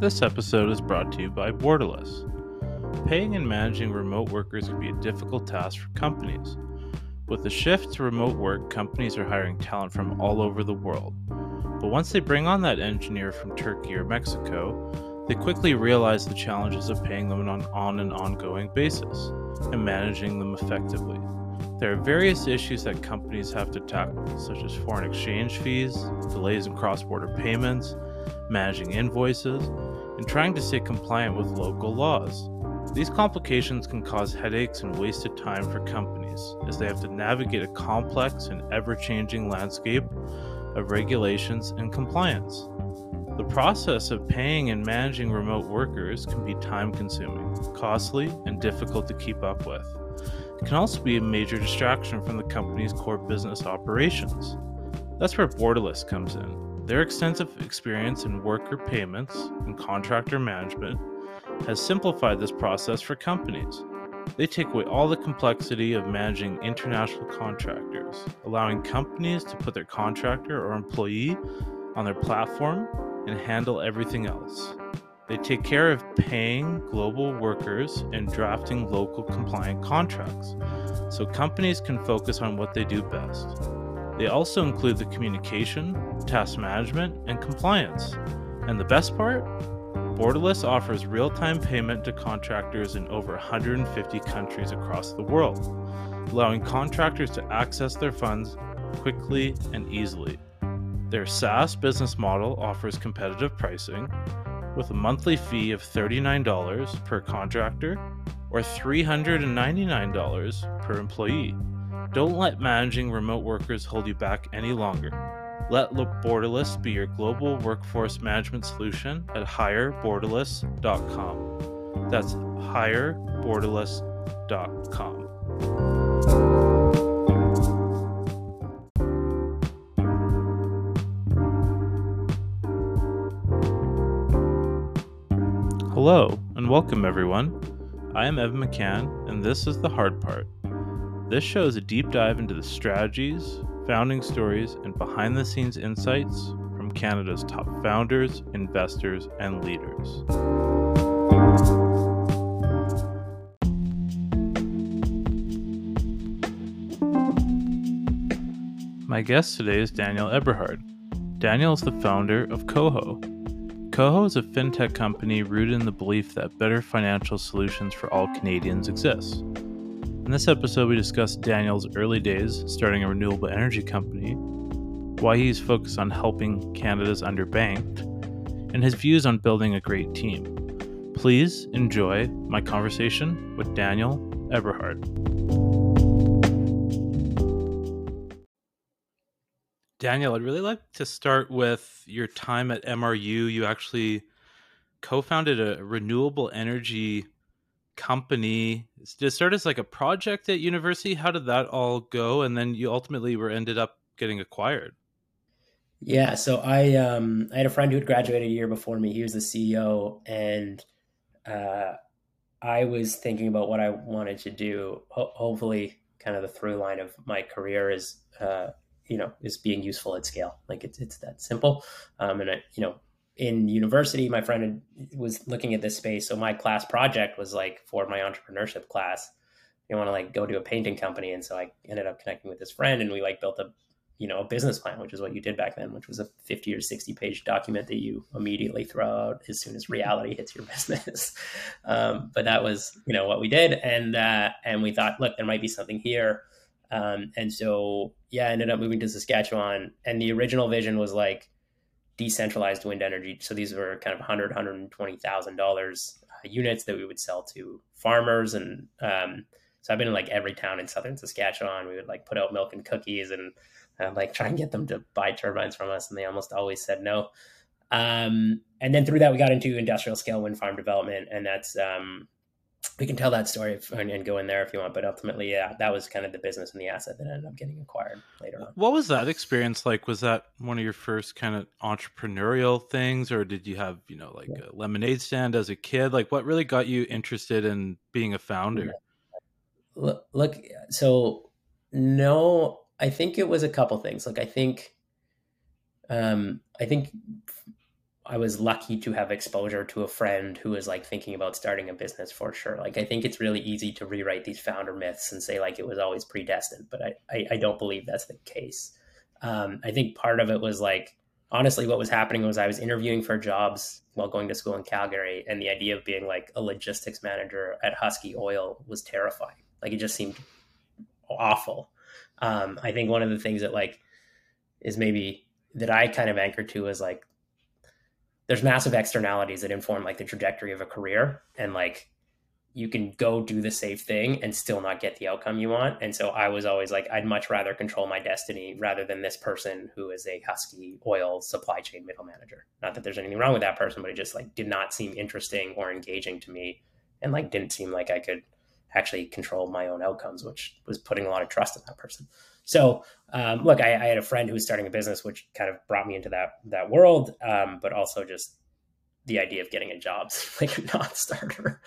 This episode is brought to you by Borderless. Paying and managing remote workers can be a difficult task for companies. With the shift to remote work, companies are hiring talent from all over the world. But once they bring on that engineer from Turkey or Mexico, they quickly realize the challenges of paying them on, on an ongoing basis and managing them effectively. There are various issues that companies have to tackle, such as foreign exchange fees, delays in cross border payments, managing invoices, and trying to stay compliant with local laws. These complications can cause headaches and wasted time for companies, as they have to navigate a complex and ever changing landscape of regulations and compliance. The process of paying and managing remote workers can be time consuming, costly, and difficult to keep up with. It can also be a major distraction from the company's core business operations. That's where Borderless comes in. Their extensive experience in worker payments and contractor management has simplified this process for companies. They take away all the complexity of managing international contractors, allowing companies to put their contractor or employee on their platform and handle everything else. They take care of paying global workers and drafting local compliant contracts, so companies can focus on what they do best. They also include the communication, task management, and compliance. And the best part? Borderless offers real time payment to contractors in over 150 countries across the world, allowing contractors to access their funds quickly and easily. Their SaaS business model offers competitive pricing with a monthly fee of $39 per contractor or $399 per employee. Don't let managing remote workers hold you back any longer. Let Borderless be your global workforce management solution at hireborderless.com. That's hireborderless.com. Hello, and welcome everyone. I am Evan McCann, and this is The Hard Part. This show is a deep dive into the strategies, founding stories, and behind the scenes insights from Canada's top founders, investors, and leaders. My guest today is Daniel Eberhard. Daniel is the founder of Koho. Koho is a fintech company rooted in the belief that better financial solutions for all Canadians exist. In this episode, we discuss Daniel's early days starting a renewable energy company, why he's focused on helping Canada's underbanked, and his views on building a great team. Please enjoy my conversation with Daniel Eberhard. Daniel, I'd really like to start with your time at MRU. You actually co founded a renewable energy company. Did start as like a project at university? How did that all go? And then you ultimately were ended up getting acquired. Yeah, so I um, I had a friend who had graduated a year before me. He was the CEO, and uh, I was thinking about what I wanted to do. Ho- hopefully, kind of the through line of my career is uh, you know is being useful at scale. Like it's it's that simple. Um, and I, you know, in university, my friend was looking at this space. So my class project was like for my entrepreneurship class. You want to like go to a painting company, and so I ended up connecting with this friend, and we like built a you know a business plan, which is what you did back then, which was a fifty or sixty page document that you immediately throw out as soon as reality hits your business. um, but that was you know what we did, and uh, and we thought, look, there might be something here. Um, and so, yeah, I ended up moving to Saskatchewan. And the original vision was like decentralized wind energy. So these were kind of 100, 120,000 dollars uh, units that we would sell to farmers. And um, so I've been in like every town in southern Saskatchewan. We would like put out milk and cookies and uh, like try and get them to buy turbines from us. And they almost always said no. Um, and then through that, we got into industrial scale wind farm development. And that's, um, we can tell that story if, and, and, go in there if you want. But ultimately, yeah, that was kind of the business and the asset that ended up getting acquired later on. What was that experience like? Was that one of your first kind of entrepreneurial things, or did you have you know like yeah. a lemonade stand as a kid? Like, what really got you interested in being a founder? Yeah. Look, look, so no, I think it was a couple things. Like, I think, um, I think I was lucky to have exposure to a friend who was like thinking about starting a business for sure. Like I think it's really easy to rewrite these founder myths and say like it was always predestined, but I I, I don't believe that's the case. Um, I think part of it was like honestly what was happening was I was interviewing for jobs while going to school in Calgary, and the idea of being like a logistics manager at Husky Oil was terrifying. Like it just seemed awful. Um, I think one of the things that like is maybe that I kind of anchored to is like there's massive externalities that inform like the trajectory of a career and like you can go do the safe thing and still not get the outcome you want. And so I was always like, I'd much rather control my destiny rather than this person who is a husky oil supply chain middle manager. Not that there's anything wrong with that person, but it just like did not seem interesting or engaging to me and like didn't seem like I could actually control my own outcomes, which was putting a lot of trust in that person. So, um, look, I, I, had a friend who was starting a business, which kind of brought me into that that world, um, but also just the idea of getting a job like a non-starter.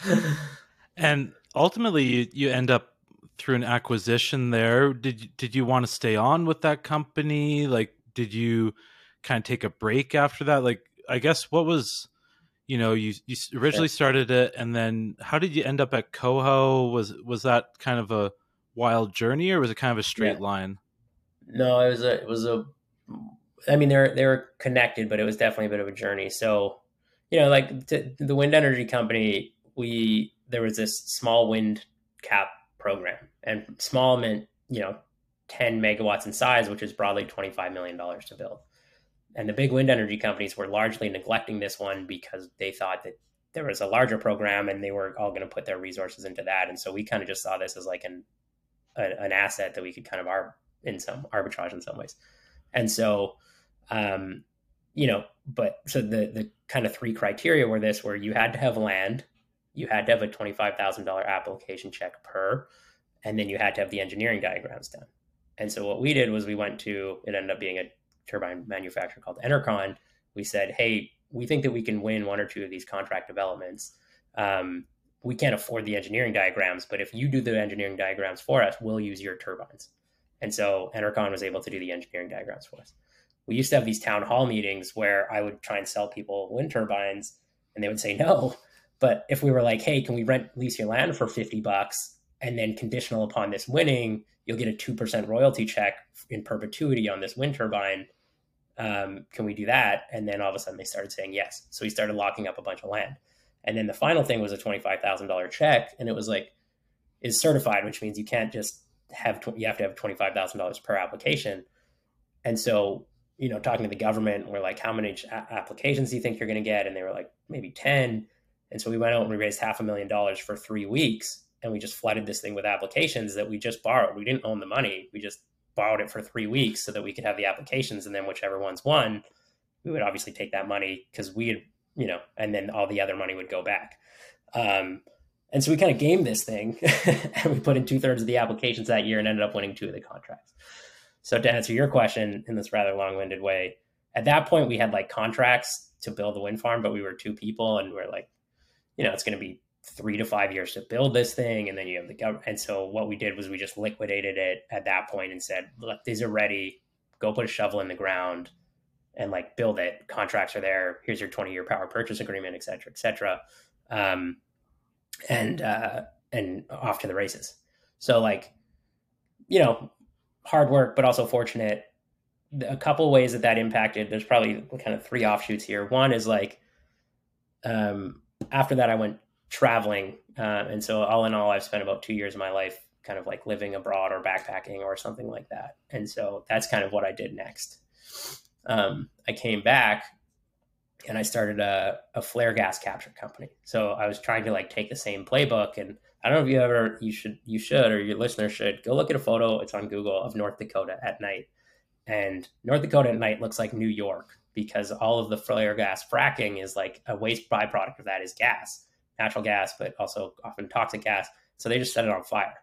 and ultimately, you, you end up through an acquisition there. Did did you want to stay on with that company? Like, did you kind of take a break after that? Like, I guess what was you know you you originally started it and then how did you end up at Koho was was that kind of a wild journey or was it kind of a straight yeah. line no it was a it was a i mean they're they were connected but it was definitely a bit of a journey so you know like the wind energy company we there was this small wind cap program and small meant you know 10 megawatts in size which is broadly 25 million dollars to build and the big wind energy companies were largely neglecting this one because they thought that there was a larger program and they were all going to put their resources into that. And so we kind of just saw this as like an a, an asset that we could kind of in some arbitrage in some ways. And so, um, you know, but so the the kind of three criteria were this: where you had to have land, you had to have a twenty five thousand dollar application check per, and then you had to have the engineering diagrams done. And so what we did was we went to it ended up being a turbine manufacturer called Enercon, we said, hey, we think that we can win one or two of these contract developments. Um, we can't afford the engineering diagrams, but if you do the engineering diagrams for us, we'll use your turbines. And so Enercon was able to do the engineering diagrams for us. We used to have these town hall meetings where I would try and sell people wind turbines and they would say no. But if we were like, hey, can we rent lease your land for 50 bucks and then conditional upon this winning, you'll get a 2% royalty check in perpetuity on this wind turbine. Um, can we do that? And then all of a sudden they started saying yes. So we started locking up a bunch of land. And then the final thing was a $25,000 check. And it was like, is certified, which means you can't just have, you have to have $25,000 per application. And so, you know, talking to the government, we're like, how many applications do you think you're going to get? And they were like, maybe 10. And so we went out and we raised half a million dollars for three weeks and we just flooded this thing with applications that we just borrowed. We didn't own the money. We just borrowed it for three weeks so that we could have the applications. And then whichever ones won, we would obviously take that money because we had, you know, and then all the other money would go back. Um, and so we kind of gamed this thing and we put in two thirds of the applications that year and ended up winning two of the contracts. So to answer your question in this rather long winded way, at that point we had like contracts to build the wind farm, but we were two people and we're like, you know, it's going to be three to five years to build this thing and then you have the government and so what we did was we just liquidated it at that point and said look these are ready go put a shovel in the ground and like build it contracts are there here's your 20 year power purchase agreement et cetera et cetera um, and uh, and off to the races so like you know hard work but also fortunate a couple ways that that impacted there's probably kind of three offshoots here one is like um, after that i went traveling. Uh, and so, all in all, I've spent about two years of my life kind of like living abroad or backpacking or something like that. And so, that's kind of what I did next. Um, I came back and I started a, a flare gas capture company. So, I was trying to like take the same playbook and I don't know if you ever you should you should or your listeners should go look at a photo. It's on Google of North Dakota at night, and North Dakota at night looks like New York because all of the flare gas fracking is like a waste byproduct of that is gas natural gas, but also often toxic gas. So they just set it on fire.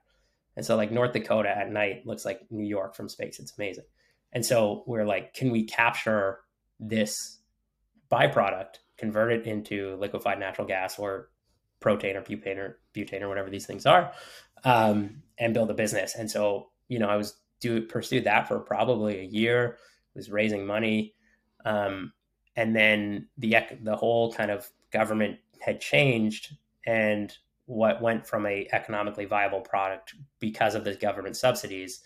And so like North Dakota at night looks like New York from space. It's amazing. And so we're like, can we capture this byproduct, convert it into liquefied natural gas or propane or butane or butane or whatever these things are, um, and build a business. And so, you know, I was do pursued that for probably a year, was raising money. Um, and then the the whole kind of government had changed and what went from a economically viable product because of the government subsidies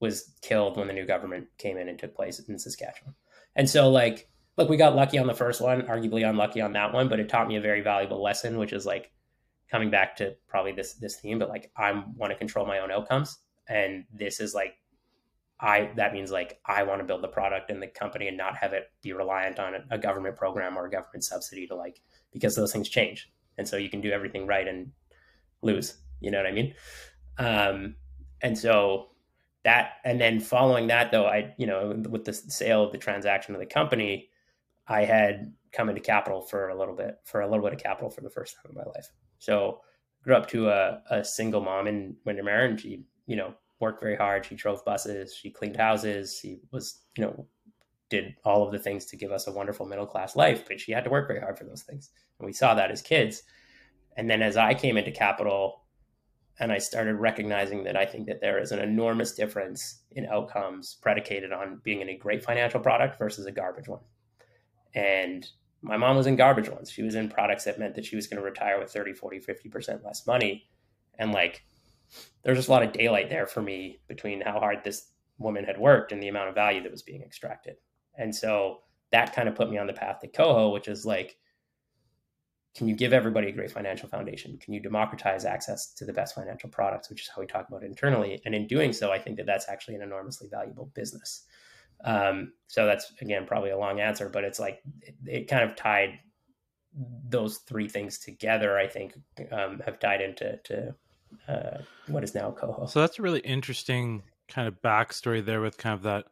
was killed when the new government came in and took place in Saskatchewan. And so like look, we got lucky on the first one, arguably unlucky on that one, but it taught me a very valuable lesson, which is like coming back to probably this this theme, but like I want to control my own outcomes. And this is like I that means like I want to build the product and the company and not have it be reliant on a, government program or a government subsidy to like because those things change. And so you can do everything right and lose. You know what I mean? Um, and so that, and then following that, though, I, you know, with the sale of the transaction of the company, I had come into capital for a little bit, for a little bit of capital for the first time in my life. So grew up to a, a single mom in Windermere, and she, you know, worked very hard. She drove buses, she cleaned houses, she was, you know, did all of the things to give us a wonderful middle class life, but she had to work very hard for those things. And we saw that as kids. And then as I came into capital and I started recognizing that I think that there is an enormous difference in outcomes predicated on being in a great financial product versus a garbage one. And my mom was in garbage ones. She was in products that meant that she was going to retire with 30, 40, 50% less money. And like, there's just a lot of daylight there for me between how hard this woman had worked and the amount of value that was being extracted. And so that kind of put me on the path to Koho, which is like, can you give everybody a great financial foundation? Can you democratize access to the best financial products, which is how we talk about it internally? And in doing so, I think that that's actually an enormously valuable business. Um, so that's again probably a long answer, but it's like it, it kind of tied those three things together. I think um, have tied into to, uh, what is now Koho. So that's a really interesting kind of backstory there with kind of that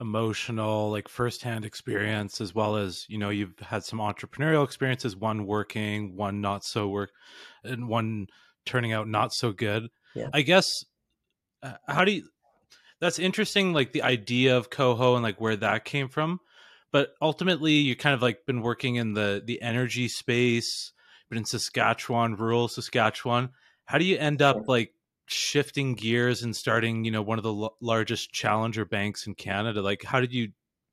emotional like firsthand experience as well as you know you've had some entrepreneurial experiences one working one not so work and one turning out not so good. Yeah. i guess uh, how do you that's interesting like the idea of Koho and like where that came from but ultimately you kind of like been working in the the energy space but in saskatchewan rural saskatchewan. How do you end up like shifting gears and starting, you know, one of the l- largest challenger banks in Canada? Like, how did you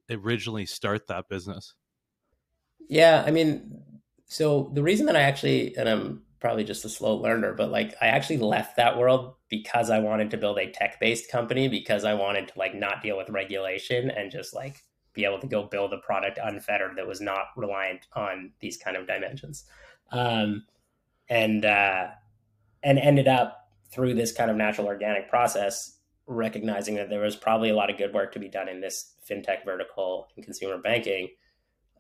originally start that business? Yeah, I mean, so the reason that I actually, and I'm probably just a slow learner, but like I actually left that world because I wanted to build a tech based company because I wanted to like not deal with regulation and just like be able to go build a product unfettered that was not reliant on these kind of dimensions. Um, and, uh, and ended up through this kind of natural organic process, recognizing that there was probably a lot of good work to be done in this fintech vertical in consumer banking,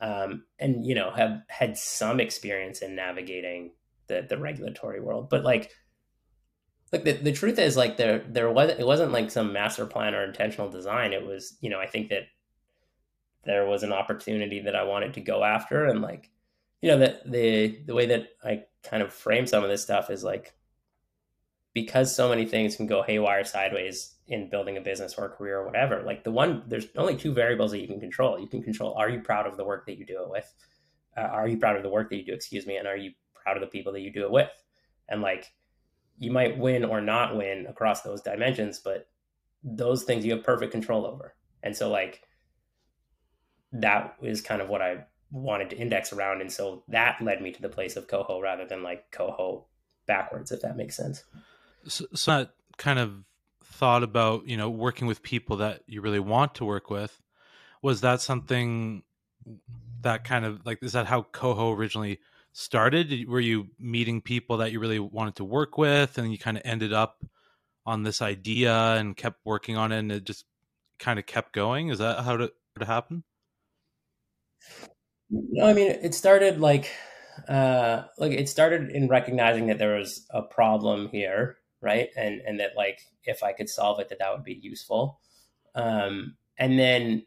um, and you know have had some experience in navigating the the regulatory world, but like. Like the, the truth is like there there was it wasn't like some master plan or intentional design. It was, you know, I think that there was an opportunity that I wanted to go after and like you know the the the way that I kind of frame some of this stuff is like because so many things can go haywire sideways in building a business or a career or whatever like the one there's only two variables that you can control. You can control are you proud of the work that you do it with? Uh, are you proud of the work that you do excuse me and are you proud of the people that you do it with? And like you might win or not win across those dimensions but those things you have perfect control over. And so like that is kind of what i wanted to index around and so that led me to the place of Koho rather than like Koho backwards if that makes sense so, so that kind of thought about you know working with people that you really want to work with was that something that kind of like is that how Koho originally started? Were you meeting people that you really wanted to work with and you kind of ended up on this idea and kept working on it and it just kind of kept going? Is that how it, it happened? No i mean it started like uh like it started in recognizing that there was a problem here right? And and that like if i could solve it that that would be useful. Um, and then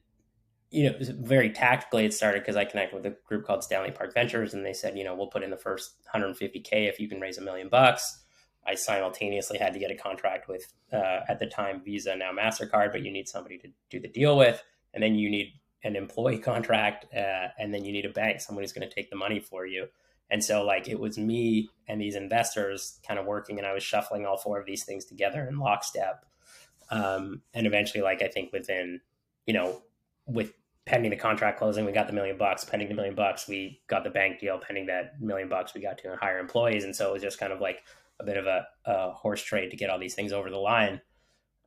you know very tactically it started because i connected with a group called stanley park ventures and they said you know we'll put in the first 150k if you can raise a million bucks. I simultaneously had to get a contract with uh, at the time visa now mastercard but you need somebody to do the deal with and then you need an employee contract uh, and then you need a bank who's going to take the money for you and so like it was me and these investors kind of working and I was shuffling all four of these things together in lockstep. Um, and eventually like I think within, you know, with pending the contract closing, we got the million bucks. Pending the million bucks, we got the bank deal. Pending that million bucks, we got to hire employees. And so it was just kind of like a bit of a, a horse trade to get all these things over the line.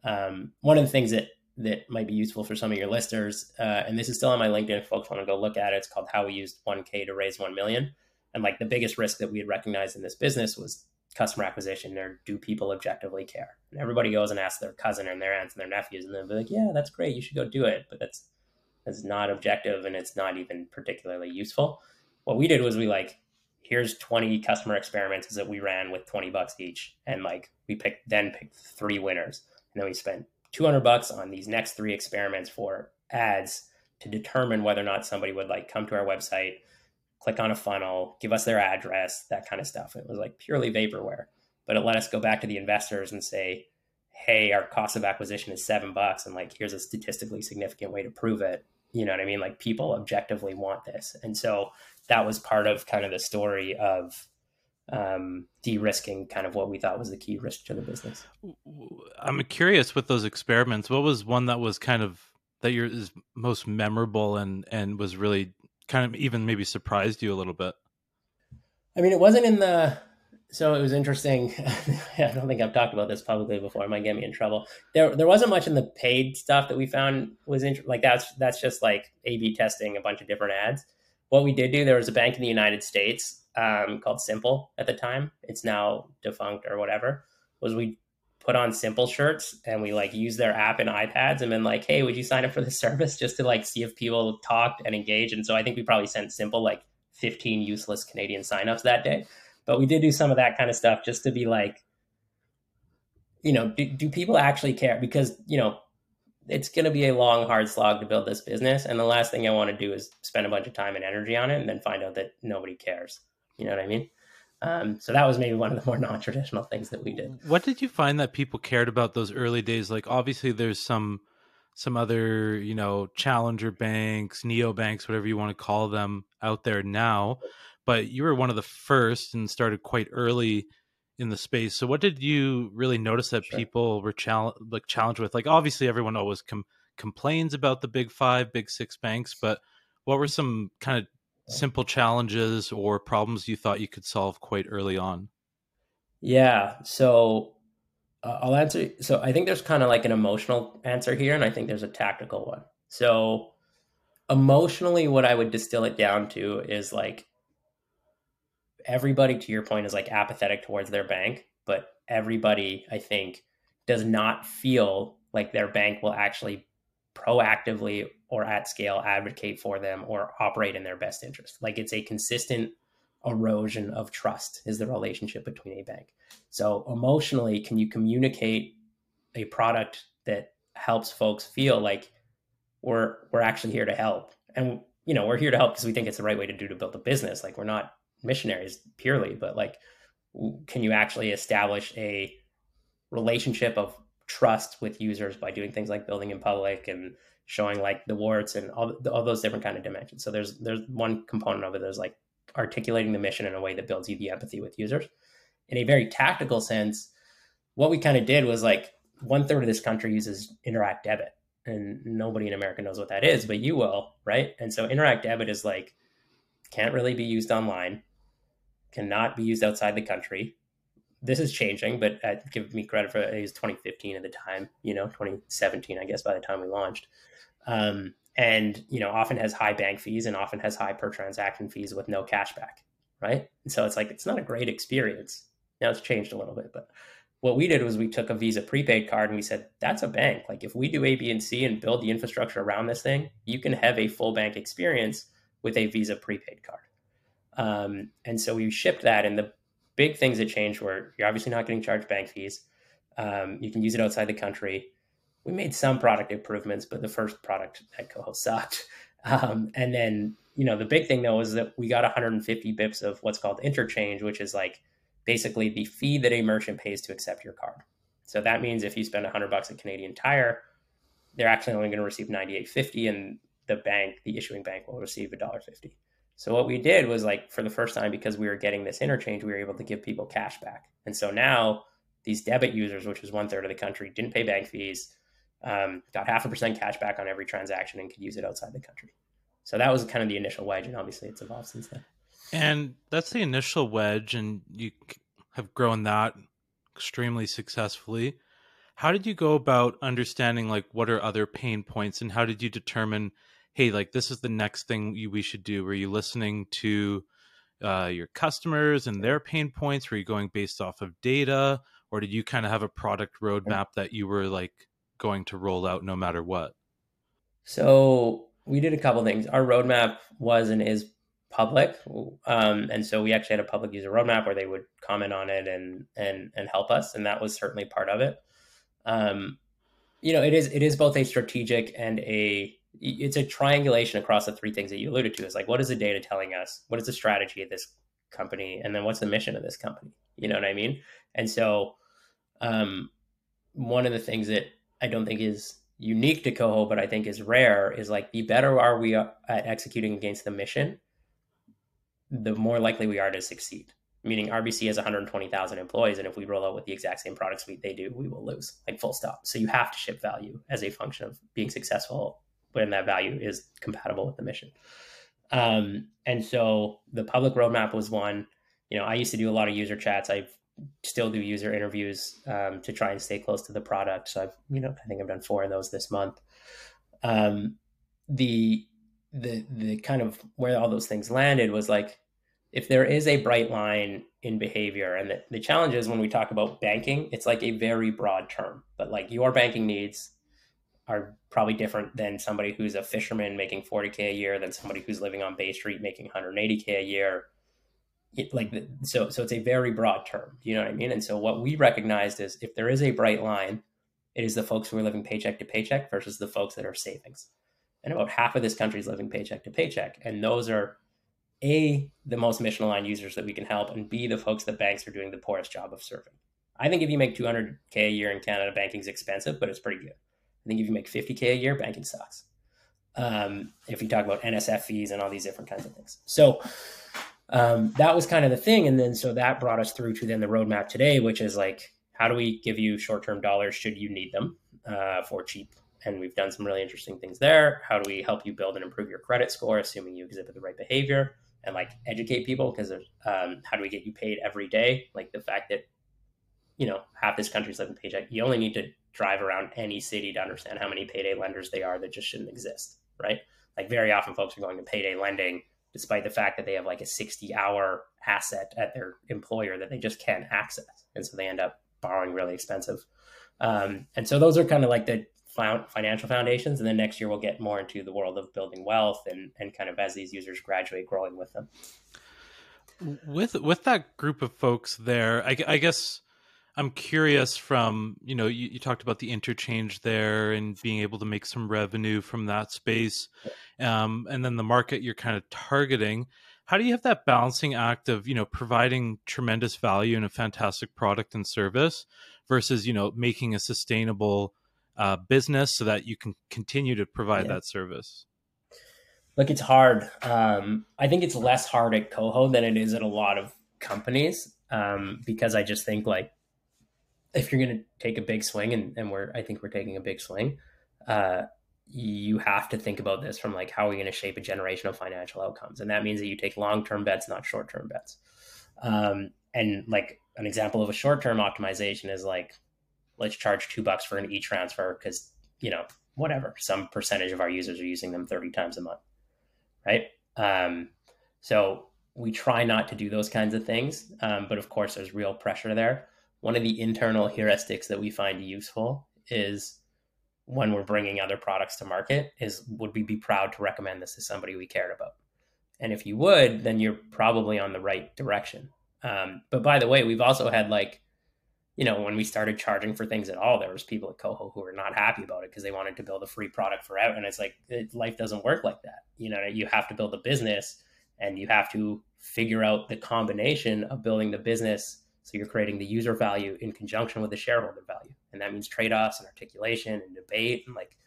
Um, one of the things that that might be useful for some of your listeners, uh, and this is still on my LinkedIn if folks want to go look at it. It's called How We Used 1K to Raise 1 Million. And like the biggest risk that we had recognized in this business was customer acquisition or do people objectively care? And everybody goes and asks their cousin and their aunts and their nephews, and they'll be like, yeah, that's great. You should go do it. But that's that's not objective and it's not even particularly useful. What we did was we like, here's 20 customer experiments that we ran with 20 bucks each. And like we picked, then picked three winners. And then we spent 200 bucks on these next three experiments for ads to determine whether or not somebody would like come to our website, click on a funnel, give us their address, that kind of stuff. It was like purely vaporware, but it let us go back to the investors and say, hey, our cost of acquisition is seven bucks, and like here's a statistically significant way to prove it. You know what I mean? Like people objectively want this, and so that was part of kind of the story of um, de-risking kind of what we thought was the key risk to the business. I'm curious with those experiments. What was one that was kind of that your is most memorable and and was really kind of even maybe surprised you a little bit? I mean, it wasn't in the so it was interesting. I don't think I've talked about this publicly before. It might get me in trouble. There, there wasn't much in the paid stuff that we found was int- like that's that's just like A/B testing a bunch of different ads. What we did do, there was a bank in the United States um, called Simple at the time. It's now defunct or whatever. Was we put on Simple shirts and we like use their app and iPads and been like, hey, would you sign up for the service just to like see if people talked and engaged? And so I think we probably sent Simple like 15 useless Canadian signups that day but we did do some of that kind of stuff just to be like, you know, do, do people actually care? Because, you know, it's going to be a long, hard slog to build this business. And the last thing I want to do is spend a bunch of time and energy on it and then find out that nobody cares. You know what I mean? Um, so that was maybe one of the more non-traditional things that we did. What did you find that people cared about those early days? Like obviously there's some some other, you know, challenger banks, neo banks, whatever you want to call them out there now but you were one of the first and started quite early in the space. So what did you really notice that sure. people were challenge like challenged with? Like obviously everyone always com- complains about the big 5, big 6 banks, but what were some kind of simple challenges or problems you thought you could solve quite early on? Yeah, so uh, I'll answer so I think there's kind of like an emotional answer here and I think there's a tactical one. So emotionally what I would distill it down to is like everybody to your point is like apathetic towards their bank but everybody i think does not feel like their bank will actually proactively or at scale advocate for them or operate in their best interest. Like it's a consistent erosion of trust is the relationship between a bank. So emotionally can you communicate a product that helps folks feel like we're we're actually here to help? And you know we're here to help because we think it's the right way to do to build a business. Like we're not missionaries purely, but like, can you actually establish a relationship of trust with users by doing things like building in public and showing like the warts and all, all those different kind of dimensions. So there's there's one component of it like articulating the mission in a way that builds you the empathy with users. In a very tactical sense, what we kind of did was like one third of this country uses Interac Debit, and nobody in America knows what that is, but you will, right? And so Interac Debit is like can't really be used online cannot be used outside the country. This is changing, but uh, give me credit for it. It was 2015 at the time, you know, 2017, I guess, by the time we launched. Um, and, you know, often has high bank fees and often has high per transaction fees with no cashback, right? And so it's like, it's not a great experience. Now it's changed a little bit, but what we did was we took a Visa prepaid card and we said, that's a bank. Like if we do A, B, and C and build the infrastructure around this thing, you can have a full bank experience with a Visa prepaid card. Um, and so we shipped that. And the big things that changed were you're obviously not getting charged bank fees. Um, you can use it outside the country. We made some product improvements, but the first product at Koho sucked. Um, and then, you know, the big thing though is that we got 150 bips of what's called interchange, which is like basically the fee that a merchant pays to accept your card. So that means if you spend 100 bucks at Canadian Tire, they're actually only going to receive 98.50, and the bank, the issuing bank, will receive $1.50. So what we did was like for the first time because we were getting this interchange, we were able to give people cash back. And so now these debit users, which is one third of the country, didn't pay bank fees. Um, got half a percent cash back on every transaction and could use it outside the country. So that was kind of the initial wedge, and obviously it's evolved since then. And that's the initial wedge, and you have grown that extremely successfully. How did you go about understanding like what are other pain points, and how did you determine, hey, like this is the next thing we should do? Were you listening to uh, your customers and their pain points? Were you going based off of data, or did you kind of have a product roadmap that you were like going to roll out no matter what? So we did a couple things. Our roadmap was and is public, um, and so we actually had a public user roadmap where they would comment on it and and and help us, and that was certainly part of it. Um, you know, it is it is both a strategic and a it's a triangulation across the three things that you alluded to. Is like what is the data telling us? What is the strategy of this company, and then what's the mission of this company? You know what I mean? And so, um, one of the things that I don't think is unique to Koho, but I think is rare, is like the better are we at executing against the mission, the more likely we are to succeed. Meaning RBC has 120,000 employees, and if we roll out with the exact same product suite they do, we will lose, like full stop. So you have to ship value as a function of being successful when that value is compatible with the mission. Um, and so the public roadmap was one. You know, I used to do a lot of user chats. I've still do user interviews um, to try and stay close to the product. So I've, you know, I think I've done four of those this month. Um, the the the kind of where all those things landed was like if there is a bright line in behavior and the, the challenge is when we talk about banking it's like a very broad term but like your banking needs are probably different than somebody who's a fisherman making 40k a year than somebody who's living on bay street making 180k a year like so so it's a very broad term you know what i mean? And so what we recognized is if there is a bright line it is the folks who are living paycheck to paycheck versus the folks that are savings. And about half of this country is living paycheck to paycheck and those are a the most mission aligned users that we can help and b the folks that banks are doing the poorest job of serving. I think if you make 200k a year in canada banking's expensive but it's pretty good. I think if you make 50k a year banking sucks. Um, if you talk about nsf fees and all these different kinds of things. So um, that was kind of the thing. And then so that brought us through to then the roadmap today, which is like, how do we give you short term dollars should you need them uh, for cheap? And we've done some really interesting things there. How do we help you build and improve your credit score, assuming you exhibit the right behavior and like educate people? Because um, how do we get you paid every day? Like the fact that, you know, half this country's living paycheck. You only need to drive around any city to understand how many payday lenders they are that just shouldn't exist, right? Like very often folks are going to payday lending despite the fact that they have like a 60 hour asset at their employer that they just can't access. And so they end up borrowing really expensive. Um, and so those are kind of like the financial foundations. And then next year we'll get more into the world of building wealth and, and kind of as these users graduate, growing with them. With with that group of folks there, I, I guess I'm curious from, you know, you, you, talked about the interchange there and being able to make some revenue from that space. Um, and then the market you're kind of targeting. How do you have that balancing act of, you know, providing tremendous value and a fantastic product and service versus, you know, making a sustainable uh, business so that you can continue to provide yeah. that service? Look, it's hard. Um, I think it's less hard at Koho than it is at a lot of companies um, because I just think like if you're going to take a big swing, and, and we're I think we're taking a big swing, uh, you have to think about this from like how are we going to shape a generation of financial outcomes, and that means that you take long term bets, not short term bets. Um, and like an example of a short term optimization is like let's charge two bucks for an e transfer because you know whatever some percentage of our users are using them 30 times a month right? Um, so we try not to do those kinds of things um, but of course there's real pressure there one of the internal heuristics that we find useful is when we're bringing other products to market is would we be proud to recommend this to somebody we cared about? And if you would then you're probably on the right direction. Um, but by the way we've also had like you know when we started charging for things at all there was people at Koho who were not happy about it because they wanted to build a free product forever. And it's like it, life doesn't work like that. You know you have to build a business and you have to figure out the combination of building the business so you're creating the user value in conjunction with the shareholder value. And that means trade-offs and articulation and debate and like,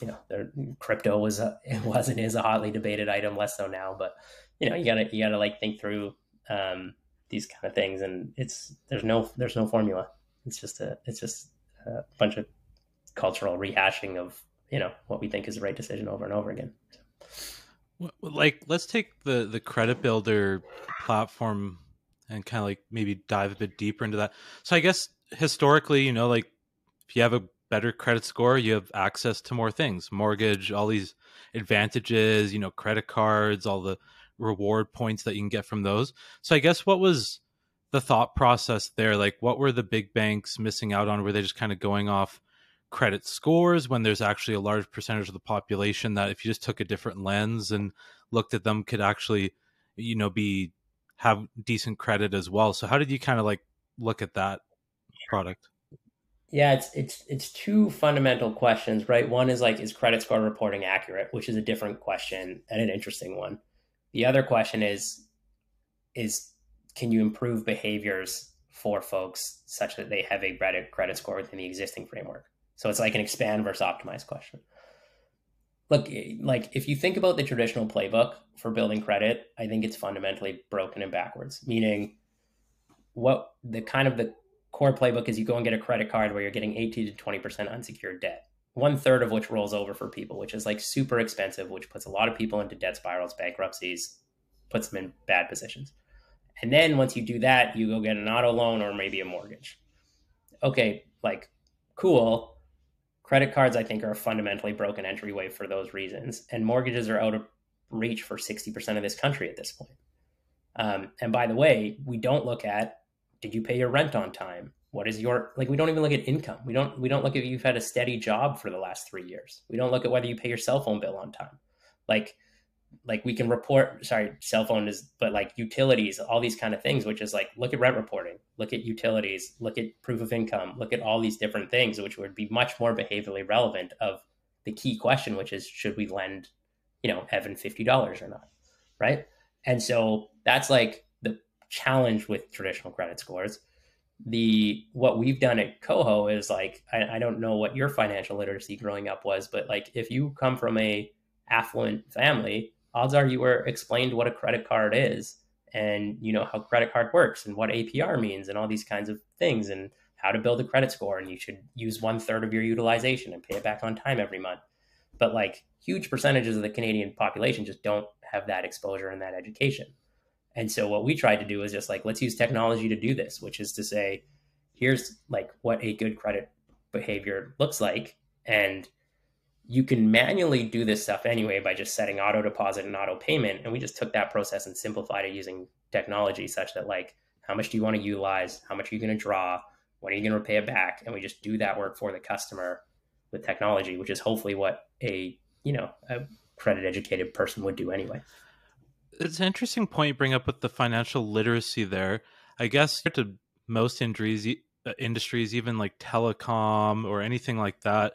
you know, there, crypto was a, it was and is a hotly debated item, less so now, but you know, you gotta, you gotta like think through um, these kind of things and it's, there's no, there's no formula. It's just a, it's just a bunch of cultural rehashing of you know what we think is the right decision over and over again. Like, let's take the the credit builder platform and kind of like maybe dive a bit deeper into that. So I guess historically, you know, like if you have a better credit score, you have access to more things, mortgage, all these advantages, you know, credit cards, all the reward points that you can get from those. So I guess what was the thought process there? Like what were the big banks missing out on? Were they just kind of going off credit scores when there's actually a large percentage of the population that if you just took a different lens and looked at them could actually, you know, be have decent credit as well. So how did you kind of like look at that product? Yeah, it's it's it's two fundamental questions, right? One is like is credit score reporting accurate, which is a different question and an interesting one. The other question is is can you improve behaviors for folks such that they have a better credit score within the existing framework? So it's like an expand versus optimize question. Look, eh, like if you think about the traditional playbook for building credit, I think it's fundamentally broken and backwards, meaning what the kind of the core playbook is you go and get a credit card where you're getting 18 to 20% unsecured debt, one third of which rolls over for people, which is like super expensive, which puts a lot of people into debt spirals, bankruptcies, puts them in bad positions. And then once you do that, you go get an auto loan or maybe a mortgage. Okay, like cool. Credit cards, I think, are a fundamentally broken entryway for those reasons. And mortgages are out of reach for 60% of this country at this point. Um, and by the way, we don't look at did you pay your rent on time? What is your like we don't even look at income. We don't we don't look at you've had a steady job for the last 3 years. We don't look at whether you pay your cell phone bill on time. Like like we can report sorry cell phone is but like utilities all these kind of things which is like look at rent reporting look at utilities look at proof of income look at all these different things which would be much more behaviorally relevant of the key question which is should we lend you know evan $50 or not right? And so that's like the challenge with traditional credit scores. The what we've done at Koho is like I, I don't know what your financial literacy growing up was but like if you come from a affluent family odds are you were explained what a credit card is and you know how credit card works and what APR means and all these kinds of things and how to build a credit score and you should use one third of your utilization and pay it back on time every month. But like huge percentages of the Canadian population just don't have that exposure and that education. And so what we tried to do is just like let's use technology to do this, which is to say here's like what a good credit behavior looks like and you can manually do this stuff anyway by just setting auto deposit and auto payment. And we just took that process and simplified it using technology such that like, how much do you want to utilize? How much are you going to draw? When are you going to repay it back? And we just do that work for the customer with technology, which is hopefully what a, you know, a credit educated person would do anyway. It's an interesting point you bring up with the financial literacy there. I guess to most industries, uh, industries, even like telecom or anything like that,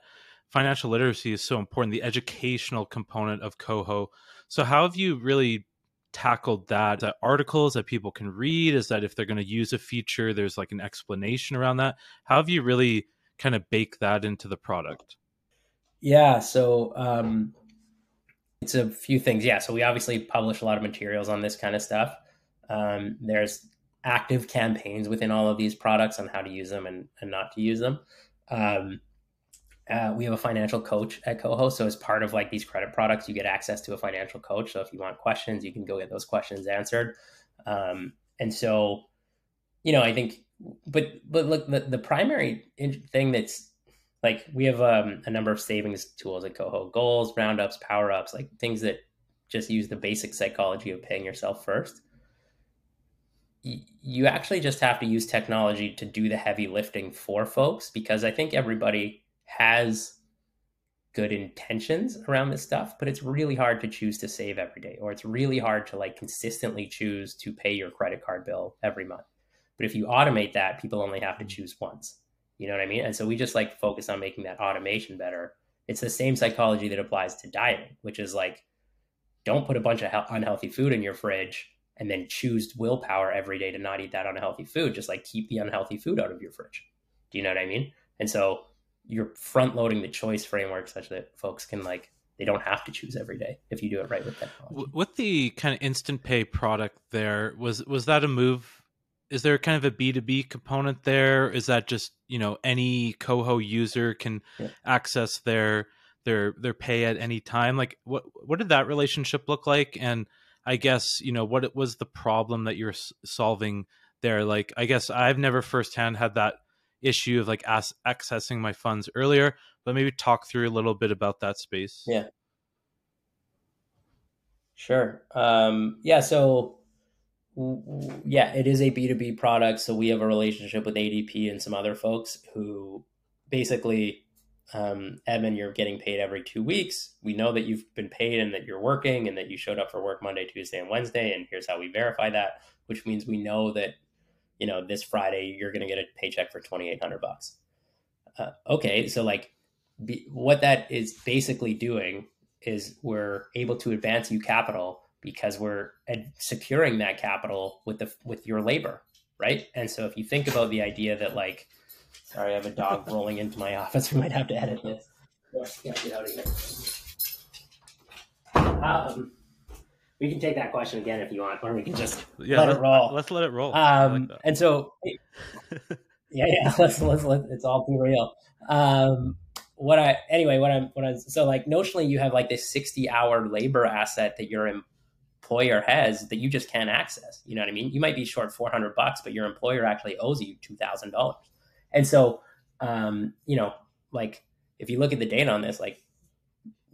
financial literacy is so important, the educational component of Koho. So, how have you really tackled that? Articles that people can read? Is that if they're going to use a feature, there's like an explanation around that? How have you really kind of baked that into the product? Yeah, so um, it's a few things. Yeah, so we obviously publish a lot of materials on this kind of stuff. Um, there's active campaigns within all of these products on how to use them and, and not to use them. Um, uh, we have a financial coach at Koho. So as part of like these credit products, you get access to a financial coach. So if you want questions, you can go get those questions answered. Um, and so, you know, I think, but but look, the, the primary thing that's like we have um, a number of savings tools at Koho, goals, roundups, power ups, like things that just use the basic psychology of paying yourself first. You actually just have to use technology to do the heavy lifting for folks because I think everybody has good intentions around this stuff, but it's really hard to choose to save every day, or it's really hard to like consistently choose to pay your credit card bill every month. But if you automate that, people only have to mm-hmm. choose once. You know what I mean? And so we just like focus on making that automation better. It's the same psychology that applies to dieting, which is like, don't put a bunch of unhealthy food in your fridge and then choose willpower every day to not eat that unhealthy food. Just like keep the unhealthy food out of your fridge. Do you know what I mean? And so you're front loading the choice framework such that folks can like they don't have to choose every day if you do it right with technology. With the kind of instant pay product there, was was that a move is there kind of a b2b component there is that just you know any Koho user can yeah. access their their their pay at any time like what what did that relationship look like and i guess you know what it was the problem that you're solving there like i guess i've never firsthand had that issue of like accessing my funds earlier but maybe talk through a little bit about that space yeah sure um yeah so yeah, it is a B2B product. So we have a relationship with ADP and some other folks who basically, um, Edmund, you're getting paid every two weeks. We know that you've been paid and that you're working and that you showed up for work Monday, Tuesday, and Wednesday. And here's how we verify that, which means we know that, you know, this Friday you're going to get a paycheck for 2,800 bucks. Uh, okay. So like be, what that is basically doing is we're able to advance you capital because we're securing that capital with the with your labor, right? And so if you think about the idea that like, sorry, I have a dog rolling into my office. We might have to edit this. Yeah, get out of here. Um, we can take that question again if you want, or we can just yeah, let, let it roll. Let's let it roll. Um, like and so, yeah, yeah, let's let's let it's all be real. Um, what I anyway, what I'm what I'm so like notionally, you have like this 60 hour labor asset that you're employer has that you just can't access. You know what I mean? You might be short 400 bucks, but your employer actually owes you $2,000. And so, um, you know, like if you look at the data on this, like,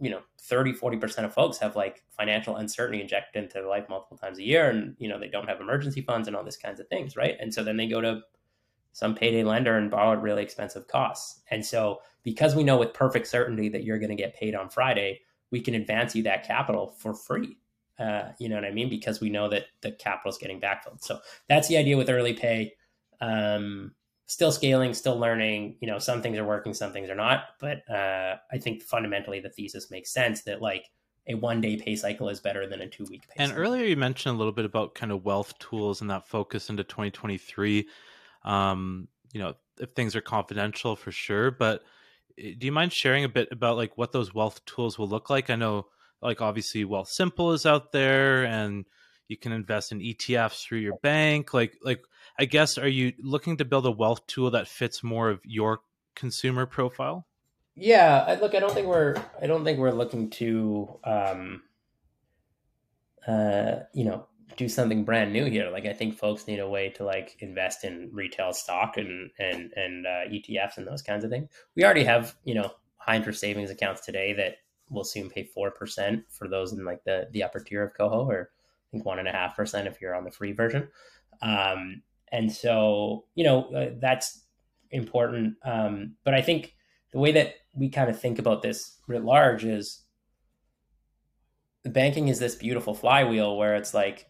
you know, 30, 40% of folks have like financial uncertainty injected into their life multiple times a year. And, you know, they don't have emergency funds and all this kinds of things. Right. And so then they go to some payday lender and borrow at really expensive costs. And so because we know with perfect certainty that you're going to get paid on Friday, we can advance you that capital for free uh, you know what I mean? Because we know that the capital is getting backfilled. So that's the idea with early pay. Um, still scaling, still learning. You know, some things are working, some things are not. But uh, I think fundamentally the thesis makes sense that like a one day pay cycle is better than a two week pay. Cycle. And cycle. earlier you mentioned a little bit about kind of wealth tools and that focus into 2023. Um, you know, if things are confidential for sure, but eh, do you mind sharing a bit about like what those wealth tools will look like? I know like obviously Wealthsimple is out there and you can invest in ETFs through your bank. Like like I guess are you looking to build a wealth tool that fits more of your consumer profile? Yeah, I, look, I don't think we're I don't think we're looking to um uh you know do something brand new here. Like I think folks need a way to like invest in retail stock and and and uh, ETFs and those kinds of things. We already have you know high interest savings accounts today that will soon pay four percent for those in like the the upper tier of Koho, or I think one and a half percent if you're on the free version. Um, and so you know uh, that's important. Um, but I think the way that we kind of think about this writ large is the banking is this beautiful flywheel where it's like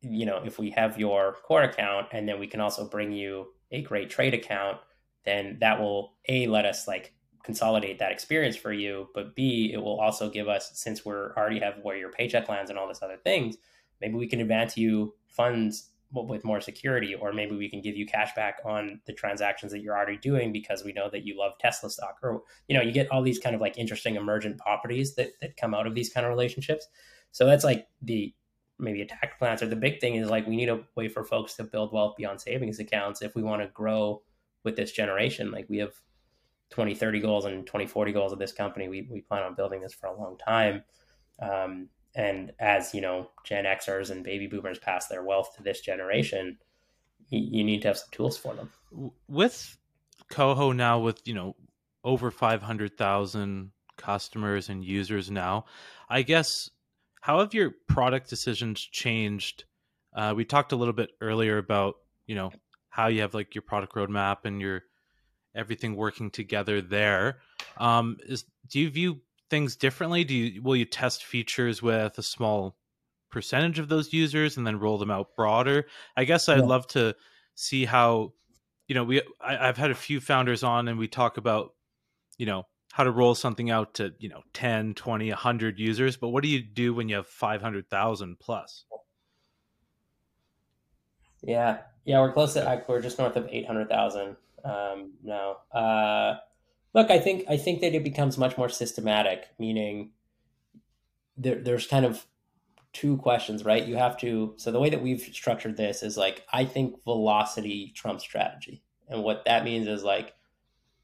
you know if we have your core account and then we can also bring you a great trade account then that will a let us like consolidate that experience for you but b it will also give us since we're already have where your paycheck lands and all this other things maybe we can advance you funds with more security or maybe we can give you cash back on the transactions that you're already doing because we know that you love tesla stock or you know you get all these kind of like interesting emergent properties that, that come out of these kind of relationships so that's like the maybe attack plans or the big thing is like we need a way for folks to build wealth beyond savings accounts if we want to grow with this generation like we have 2030 goals and 2040 goals of this company. We, we plan on building this for a long time. Um, and as you know, Gen Xers and baby boomers pass their wealth to this generation, you, need to have some tools for them. With Koho now, with you know over 500,000 customers and users now, I guess how have your product decisions changed? Uh, we talked a little bit earlier about you know how you have like your product roadmap and your everything working together there. Um, is do you view things differently? Do you will you test features with a small percentage of those users and then roll them out broader? I guess I'd yeah. love to see how you know we I, I've had a few founders on and we talk about you know how to roll something out to you know 10 20 100 users but what do you do when you have 500000 plus yeah yeah we're close to we're just north of 800000 um, no. Uh, look, I think I think that it becomes much more systematic, meaning there, there's kind of two questions, right? You have to. So the way that we've structured this is like I think velocity trumps strategy, and what that means is like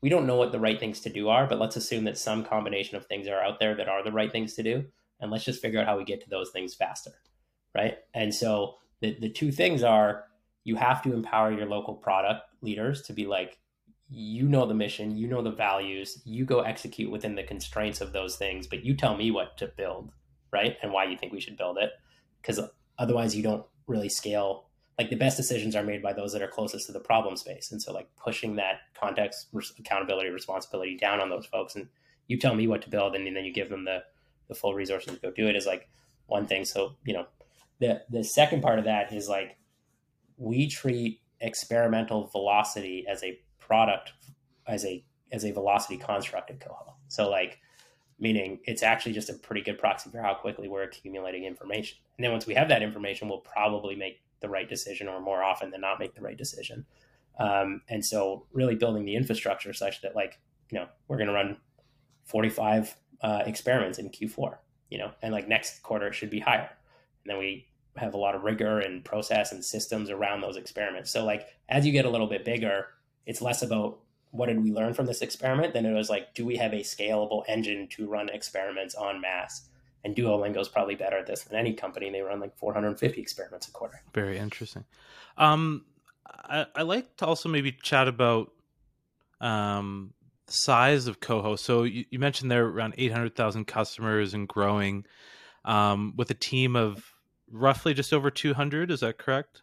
we don't know what the right things to do are, but let's assume that some combination of things are out there that are the right things to do, and let's just figure out how we get to those things faster, right? And so the the two things are you have to empower your local product leaders to be like you know the mission, you know the values, you go execute within the constraints of those things, but you tell me what to build, right? And why you think we should build it. Because otherwise, you don't really scale. Like the best decisions are made by those that are closest to the problem space. And so, like pushing that context, accountability, responsibility down on those folks, and you tell me what to build, and then you give them the the full resources to go do it is like one thing. So, you know, the the second part of that is like we treat experimental velocity as a product as a as a velocity construct in Koho. So like meaning it's actually just a pretty good proxy for how quickly we're accumulating information. And then once we have that information, we'll probably make the right decision or more often than not make the right decision. Um, and so really building the infrastructure such that like, you know, we're going to run 45 uh, experiments in Q4, you know, and like next quarter it should be higher. And then we have a lot of rigor and process and systems around those experiments. So like as you get a little bit bigger, it's less about what did we learn from this experiment than it was like, do we have a scalable engine to run experiments on mass? And Duolingo is probably better at this than any company. They run like 450 experiments a quarter. Very interesting. Um, I, I like to also maybe chat about um, the size of Koho. So you, you mentioned there are around 800,000 customers and growing um, with a team of roughly just over 200. Is that correct?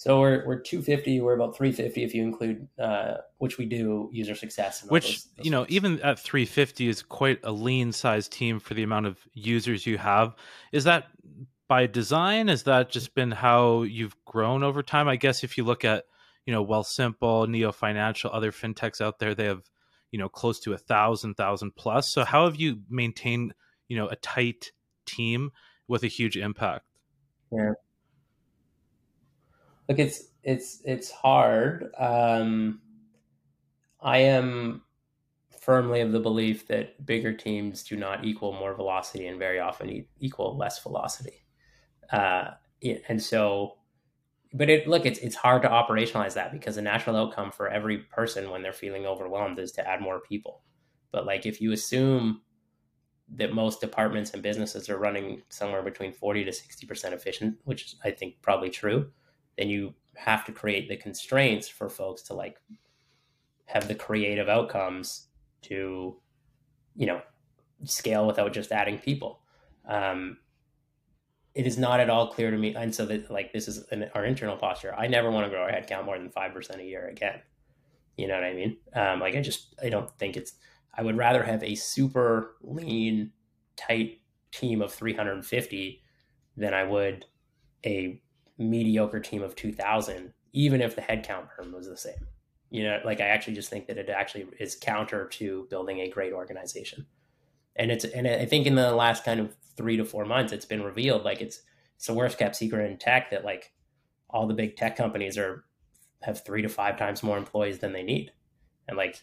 So we're we're 250. We're about 350 if you include, uh, which we do user success. Which those, those you know, folks. even at 350 is quite a lean sized team for the amount of users you have. Is that by design? Has that just been how you've grown over time? I guess if you look at you know Wealthsimple, Neo Financial, other fintechs out there, they have you know close to a thousand, thousand plus. So how have you maintained you know a tight team with a huge impact? Yeah look, it's it's it's hard. Um, I am firmly of the belief that bigger teams do not equal more velocity and very often equal less velocity. Uh, and so, but it look, it's it's hard to operationalize that because the natural outcome for every person when they're feeling overwhelmed is to add more people. But like if you assume that most departments and businesses are running somewhere between 40 to 60% efficient, which is I think probably true, then you have to create the constraints for folks to like have the creative outcomes to you know scale without just adding people. Um, it is not at all clear to me and so that like this is an, our internal posture. I never want to grow our headcount more than 5% a year again. You know what i mean? Um, like i just i don't think it's i would rather have a super lean tight team of 350 than i would a mediocre team of 2000 even if the headcount perm was the same. You know like i actually just think that it actually is counter to building a great organization. And it's and i think in the last kind of three to four months it's been revealed like it's it's the worst kept secret in tech that like all the big tech companies are have three to five times more employees than they need. And like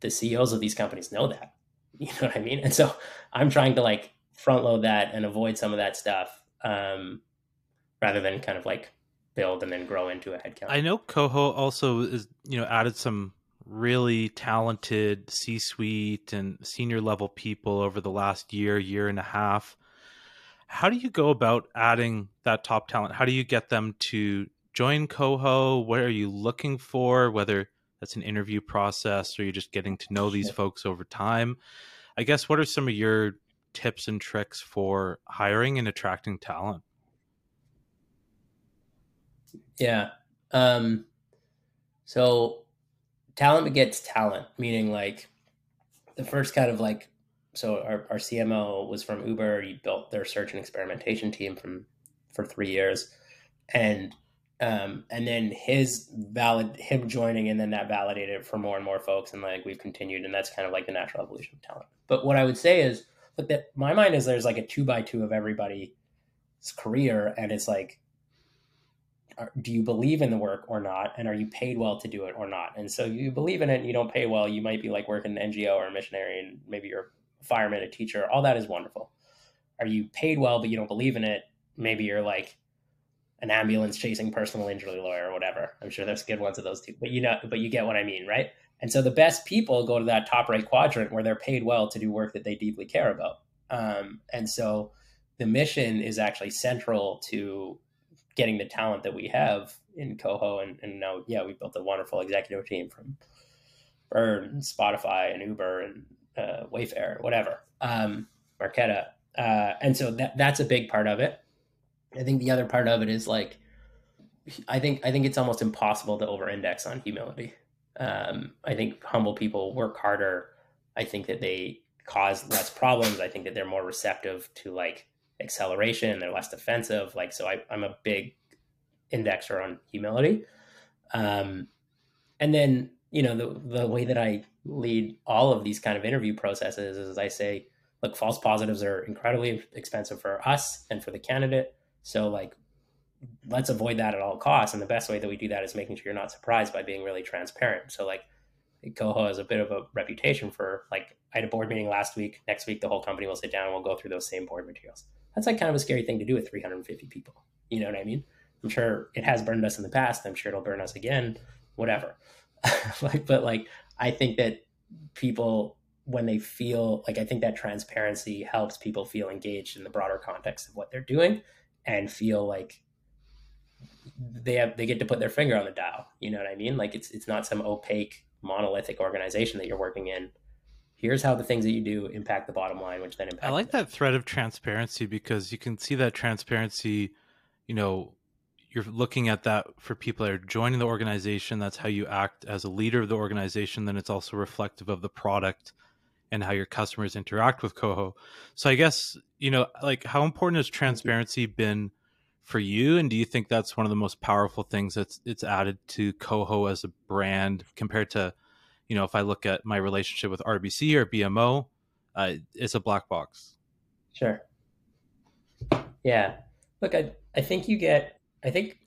the ceos of these companies know that. You know what i mean? And so i'm trying to like front load that and avoid some of that stuff. Um, rather than kind of like build and then grow into a headcount. I know Koho also is, you know, added some really talented C-suite and senior level people over the last year, year and a half. How do you go about adding that top talent? How do you get them to join Koho? What are you looking for? Whether that's an interview process or you're just getting to know these folks over time. I guess what are some of your tips and tricks for hiring and attracting talent? Yeah. Um, so talent begets talent, meaning like the first kind of like, so our, our CMO was from Uber. He built their search and experimentation team from for three years, and um, and then his valid him joining, and then that validated for more and more folks, and like we've continued, and that's kind of like the natural evolution of talent. But what I would say is, look, that my mind is there's like a two by two of everybody's career, and it's like do you believe in the work or not and are you paid well to do it or not and so you believe in it and you don't pay well you might be like working an ngo or a missionary and maybe you're a fireman a teacher all that is wonderful are you paid well but you don't believe in it? Maybe you're like an ambulance chasing personal injury lawyer or whatever. I'm sure there's good ones of those too, but you know, but you get what I mean, right? And so the best people go to that top right quadrant where they're paid well to do work that they deeply care about. Um, and so the mission is actually central to getting the talent that we have in Koho. And, and now, yeah, we built a wonderful executive team from Bird and Spotify and Uber and uh, Wayfair, whatever, um. Uh, and so that that's a big part of it. I think the other part of it is like, I think I think it's almost impossible to over-index on humility. Um, I think humble people work harder. I think that they cause less problems. I think that they're more receptive to like acceleration. and They're less defensive. Like so, I, I'm a big indexer on humility. Um, and then you know the the way that I lead all of these kind of interview processes is I say, look, false positives are incredibly expensive for us and for the candidate. So like let's avoid that at all costs. And the best way that we do that is making sure you're not surprised by being really transparent. So like Koho has a bit of a reputation for like I had a board meeting last week. Next week the whole company will sit down and we'll go through those same board materials. That's like kind of a scary thing to do with 350 people. You know what I mean? I'm sure it has burned us in the past. I'm sure it'll burn us again. Whatever. like, but like I think that people when they feel like I think that transparency helps people feel engaged in the broader context of what they're doing and feel like they have they get to put their finger on the dial. You know what I mean? Like it's it's not some opaque monolithic organization that you're working in. Here's how the things that you do impact the bottom line, which then impact. I like that thread of transparency because you can see that transparency. You know, you're looking at that for people that are joining the organization. That's how you act as a leader of the organization. Then it's also reflective of the product and how your customers interact with Koho. So I guess you know, like, how important has transparency been? for you and do you think that's one of the most powerful things that's it's added to Koho as a brand compared to you know if i look at my relationship with rbc or bmo uh, it's a black box sure yeah look i i think you get i think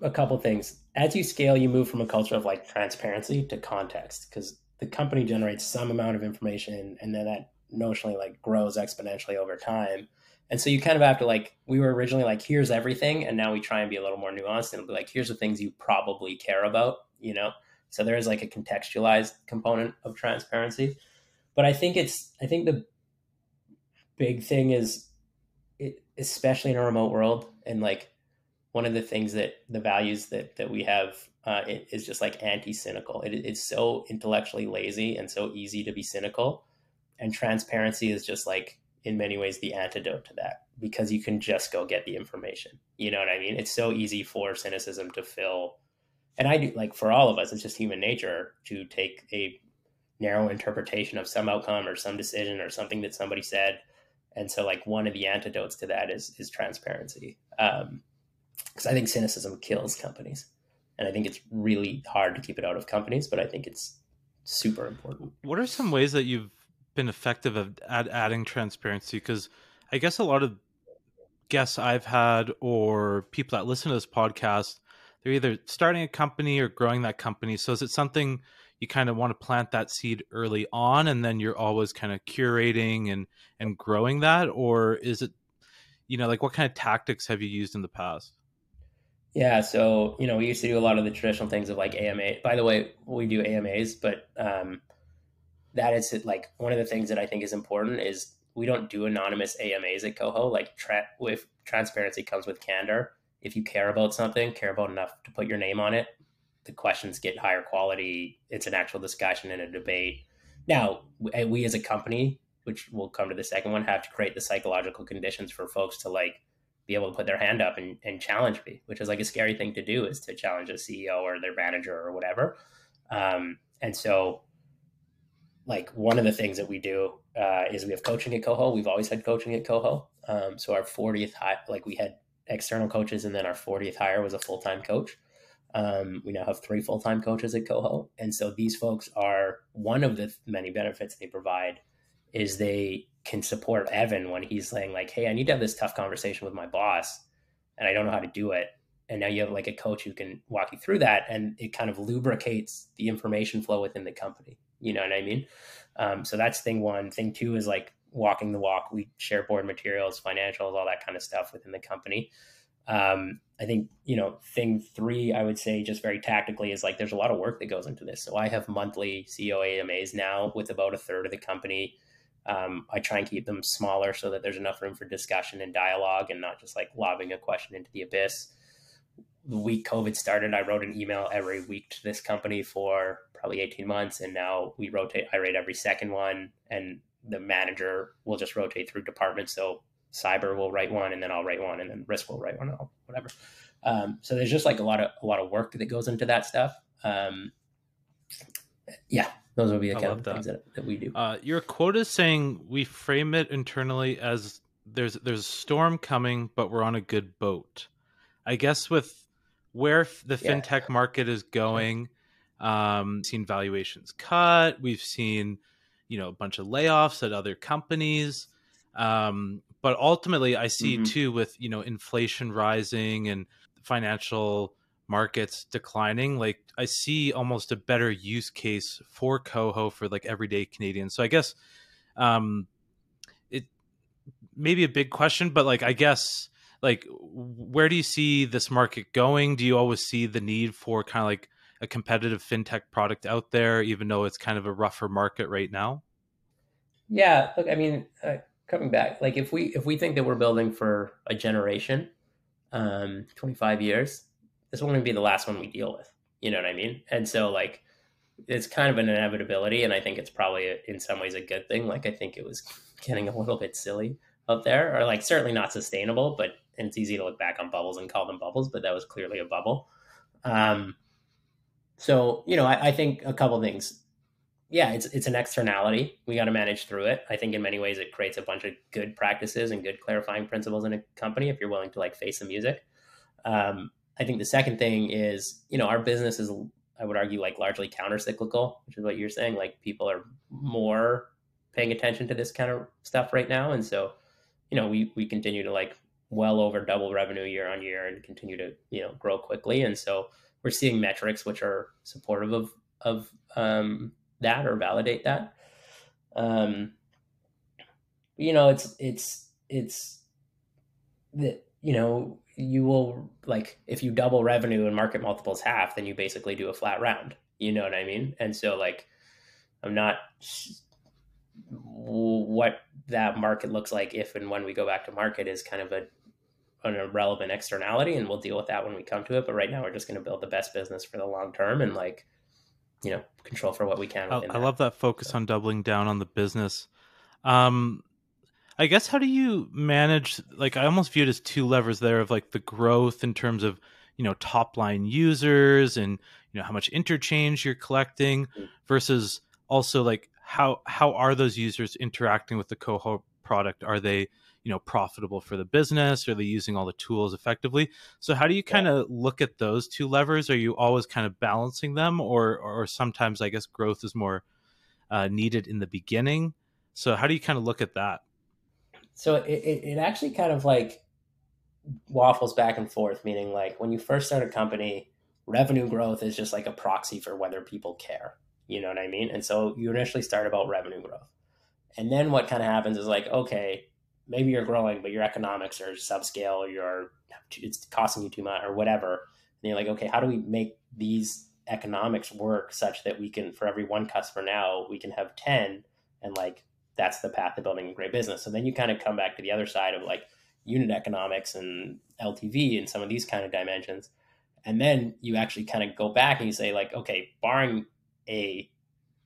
a couple things as you scale you move from a culture of like transparency to context because the company generates some amount of information and then that notionally like grows exponentially over time and so you kind of have to like, we were originally like, here's everything. And now we try and be a little more nuanced and be like, here's the things you probably care about, you know? So there is like a contextualized component of transparency. But I think it's, I think the big thing is, it, especially in a remote world, and like one of the things that the values that that we have uh, is just like anti-cynical. It, it's so intellectually lazy and so easy to be cynical, and transparency is just like in many ways the antidote to that because you can just go get the information. You know what I mean? It's so easy for cynicism to fill. And I do like for all of us, it's just human nature to take a narrow interpretation of some outcome or some decision or something that somebody said. And so like one of the antidotes to that is is transparency. Um because I think cynicism kills companies. And I think it's really hard to keep it out of companies, but I think it's super important. What are some ways that you've been effective at, adding transparency because I guess a lot of guests I've had or people that listen to this podcast, they're either starting a company or growing that company. So is it something you kind of want to plant that seed early on and then you're always kind of curating and and growing that or is it you know like what kind of tactics have you used in the past? Yeah, so you know, we used to do a lot of the traditional things of like AMA. By the way, we do AMAs, but um, that is like one of the things that I think is important is we don't do anonymous AMAs at Koho. Like tra- with transparency comes with candor. If you care about something, care about enough to put your name on it, the questions get higher quality. It's an actual discussion and a debate. Now, we as a company, which we'll come to the second one, have to create the psychological conditions for folks to like be able to put their hand up and, and challenge me, which is like a scary thing to do is to challenge a CEO or their manager or whatever. Um, and so like one of the things that we do uh, is we have coaching at Koho. We've always had coaching at Koho. Um, so our 40th hire, like we had external coaches, and then our 40th hire was a full time coach. Um, we now have three full time coaches at Koho, and so these folks are one of the many benefits they provide is they can support Evan when he's saying like, "Hey, I need to have this tough conversation with my boss, and I don't know how to do it." And now you have like a coach who can walk you through that, and it kind of lubricates the information flow within the company. You know what I mean? Um, so that's thing one. Thing two is like walking the walk. We share board materials, financials, all that kind of stuff within the company. Um, I think, you know, thing three, I would say just very tactically is like there's a lot of work that goes into this. So I have monthly CEO AMAs now with about a third of the company. Um, I try and keep them smaller so that there's enough room for discussion and dialogue and not just like lobbing a question into the abyss. The week COVID started, I wrote an email every week to this company for probably 18 months. And now we rotate, I rate every second one, and the manager will just rotate through departments. So cyber will write one and then I'll write one and then risk will write one, whatever. Um, so there's just like a lot of a lot of work that goes into that stuff. Um, yeah, those would be the kind of that. things that, that we do. Uh, your quote is saying we frame it internally as there's there's a storm coming, but we're on a good boat. I guess with where the yeah. fintech market is going, um, seen valuations cut. We've seen you know a bunch of layoffs at other companies. Um, but ultimately, I see mm-hmm. too with you know inflation rising and financial markets declining. Like I see almost a better use case for Koho for like everyday Canadians. So I guess um, it maybe a big question, but like I guess like where do you see this market going? Do you always see the need for kind of like a competitive fintech product out there, even though it's kind of a rougher market right now? Yeah, look, I mean, uh, coming back, like if we if we think that we're building for a generation, um, 25 years, this won't be the last one we deal with. You know what I mean? And so like it's kind of an inevitability, and I think it's probably a, in some ways a good thing. Like I think it was getting a little bit silly up there, or like certainly not sustainable. But and it's easy to look back on bubbles and call them bubbles, but that was clearly a bubble. Um, so you know, I, I think a couple things yeah, it's it's an externality. We got to manage through it. I think in many ways it creates a bunch of good practices and good clarifying principles in a company if you're willing to like face the music. Um, I think the second thing is, you know, our business is, I would argue, like largely counter cyclical, which is what you're saying. Like people are more paying attention to this kind of stuff right now, and so, you know, we we continue to like well over double revenue year on year and continue to you know grow quickly, and so we're seeing metrics which are supportive of of um, that or validate that. Um, you know, it's it's it's that you know you will like if you double revenue and market multiples half, then you basically do a flat round. You know what I mean? And so like, I'm not what that market looks like if and when we go back to market is kind of a an irrelevant externality and we'll deal with that when we come to it but right now we're just going to build the best business for the long term and like you know control for what we can. I, I love that focus so. on doubling down on the business. Um, I guess how do you manage? Like I almost view it as two levers there of like the growth in terms of you know top line users and you know how much interchange you're collecting mm-hmm. versus also like how how are those users interacting with the Koho product? Are they you know profitable for the business are they using all the tools effectively. So how do you kind of yeah. look at those two levers? Are you always kind of balancing them or or sometimes i guess growth is more uh, needed in the beginning? So how do you kind of look at that? So it, it actually kind of like waffles back and forth meaning like when you first start a company revenue growth is just like a proxy for whether people care. You know what i mean? And so you initially start about revenue growth. And then what kind of happens is like okay maybe you're growing, but your economics are subscale, or you're it's costing you too much, or whatever. And you're like, okay, how do we make these economics work such that we can, for every one customer now, we can have ten, and like that's the path to building a great business. So then you kind of come back to the other side of like unit economics and LTV and some of these kind of dimensions. And then you actually kind of go back and you say, like, okay, barring a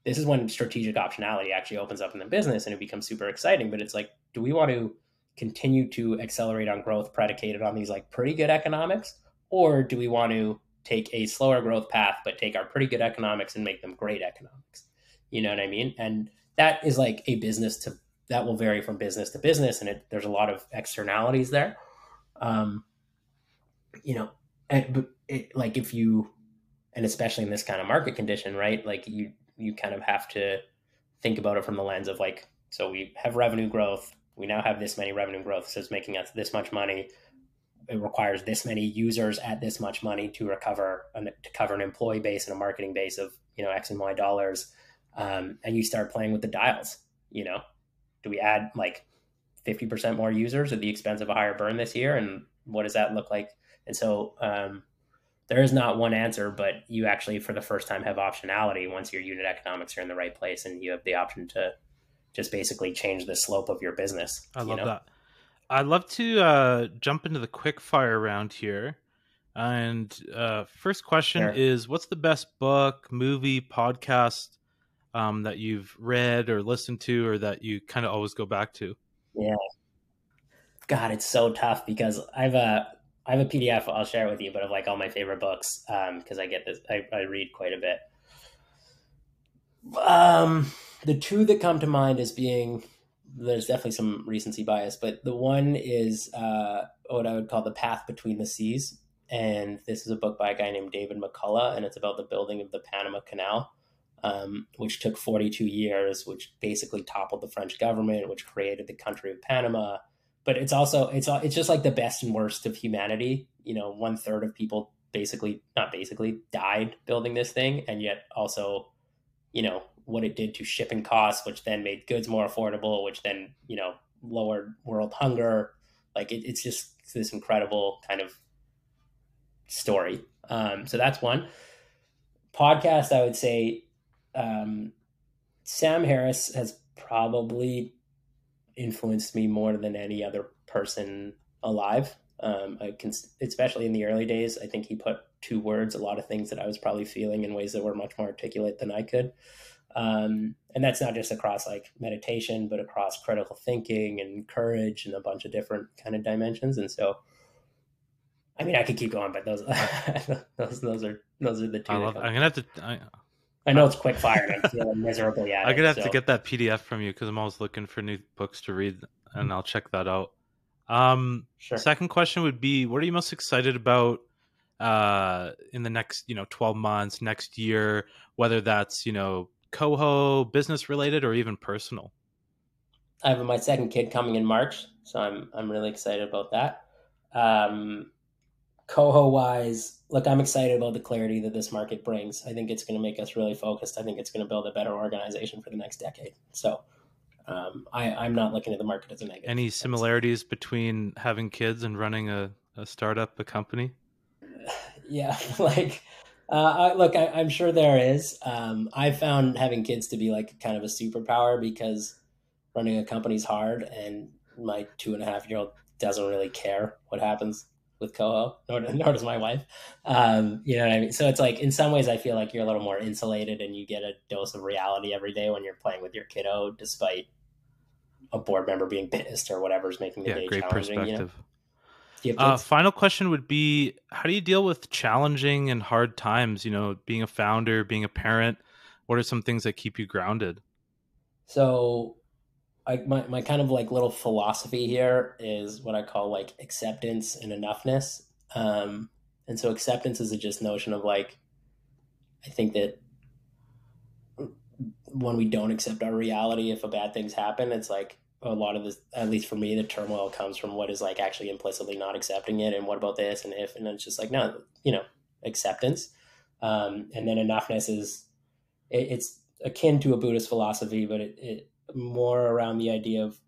this is when strategic optionality actually opens up in the business and it becomes super exciting. But it's like, do we want to continue to accelerate on growth predicated on these like pretty good economics? Or do we want to take a slower growth path, but take our pretty good economics and make them great economics? You know what I mean? And that is like a business to that will vary from business to business. And it, there's a lot of externalities there. Um, you know, and, but it, like if you, and especially in this kind of market condition, right? Like you, you kind of have to think about it from the lens of like, so we have revenue growth. We now have this many revenue growth, so it's making us this much money. It requires this many users at this much money to recover to cover an employee base and a marketing base of you know X and Y dollars. Um, and you start playing with the dials. You know, do we add like 50% more users at the expense of a higher burn this year? And what does that look like? And so um, there is not one answer, but you actually, for the first time, have optionality once your unit economics are in the right place and you have the option to just basically change the slope of your business. I you love know? that. I'd love to uh, jump into the quick fire round here. And uh, first question Sure. is What's the best book, movie, podcast um, that you've read or listened to or that you kind of always go back to? Yeah. God, it's so tough because I've a I have a PDF. I'll share it with you, but of like all my favorite books because I get this. I, I read quite a bit. Um, the two that come to mind as being there's definitely some recency bias, but the one is uh, what I would call the path between the seas, and this is a book by a guy named David McCullough, and it's about the building of the Panama Canal. Um, which took 42 years, which basically toppled the French government, which created the country of Panama, but it's also it's it's just like the best and worst of humanity. You know, one third of people basically not basically died building this thing, and yet also, you know, what it did to shipping costs, which then made goods more affordable, which then you know lowered world hunger. Like it, it's just this incredible kind of story. Um, so that's one podcast. I would say um, Sam Harris has probably influenced me more than any other person alive. Um, I can, especially in the early days, I think he put two words a lot of things that I was probably feeling in ways that were much more articulate than I could. Um, and that's not just across like meditation, but across critical thinking and courage and a bunch of different kind of dimensions. And so, I mean, I could keep going, but those those those are those are the two. I love, I'm gonna have to. I, I know it's quick fire, I'm feeling miserably at I'm gonna have so- to get that PDF from you because I'm always looking for new books to read, and I'll check that out. Um, sure. Second question would be, what are you most excited about uh, in the next, you know, 12 months, next year, whether that's, you know, Koho, business related, or even personal? I have my second kid coming in March, so I'm I'm really excited about that. Um, Koho wise, look, I'm excited about the clarity that this market brings. I think it's going to make us really focused. I think it's going to build a better organization for the next decade. So, um, I I'm not looking at the market as a negative. Any similarities between having kids and running a, a startup, a company? yeah like uh, I, look I, i'm sure there is um, i found having kids to be like kind of a superpower because running a company's hard and my two and a half year old doesn't really care what happens with Koho nor, nor does my wife um, you know what i mean so it's like in some ways i feel like you're a little more insulated and you get a dose of reality every day when you're playing with your kiddo despite a board member being pissed or whatever's making the Yeah, day great challenging you know? perspective. You have Uh, final question would be How do you deal with challenging and hard times? You know, being a founder, being a parent, what are some things that keep you grounded? So, I my my kind of like little philosophy here is what I call like acceptance and enoughness. Um, and so acceptance is a just notion of like, I think that when we don't accept our reality, if a bad things happen, it's like a lot of this, at least for me, the turmoil comes from what is like actually implicitly not accepting it. And what about this? And if, and it's just like, no, you know, acceptance. Um, and then enoughness is, it, it's akin to a Buddhist philosophy, but it, it more around the idea of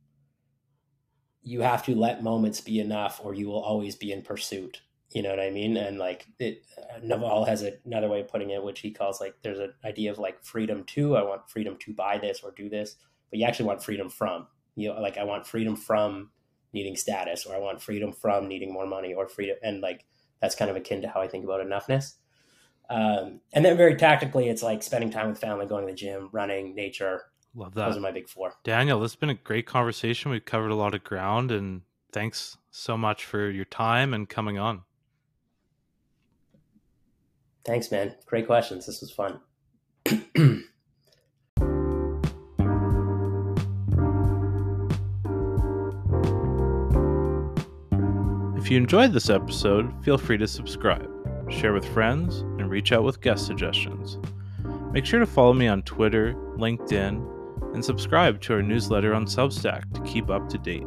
you have to let moments be enough or you will always be in pursuit. You know what I mean? And like it, Naval has another way of putting it, which he calls like there's an idea of like freedom to. I want freedom to buy this or do this, but you actually want freedom from. You know, like I want freedom from needing status, or I want freedom from needing more money, or freedom, and like that's kind of akin to how I think about enoughness. Um, and then very tactically, it's like spending time with family, going to the gym, running, nature. Love that. Those are my big four. Daniel, this has been a great conversation. We've covered a lot of ground, and thanks so much for your time and coming on. Thanks, man. Great questions. This was fun. If you enjoyed this episode, feel free to subscribe, share with friends, and reach out with guest suggestions. Make sure to follow me on Twitter, LinkedIn, and subscribe to our newsletter on Substack to keep up to date.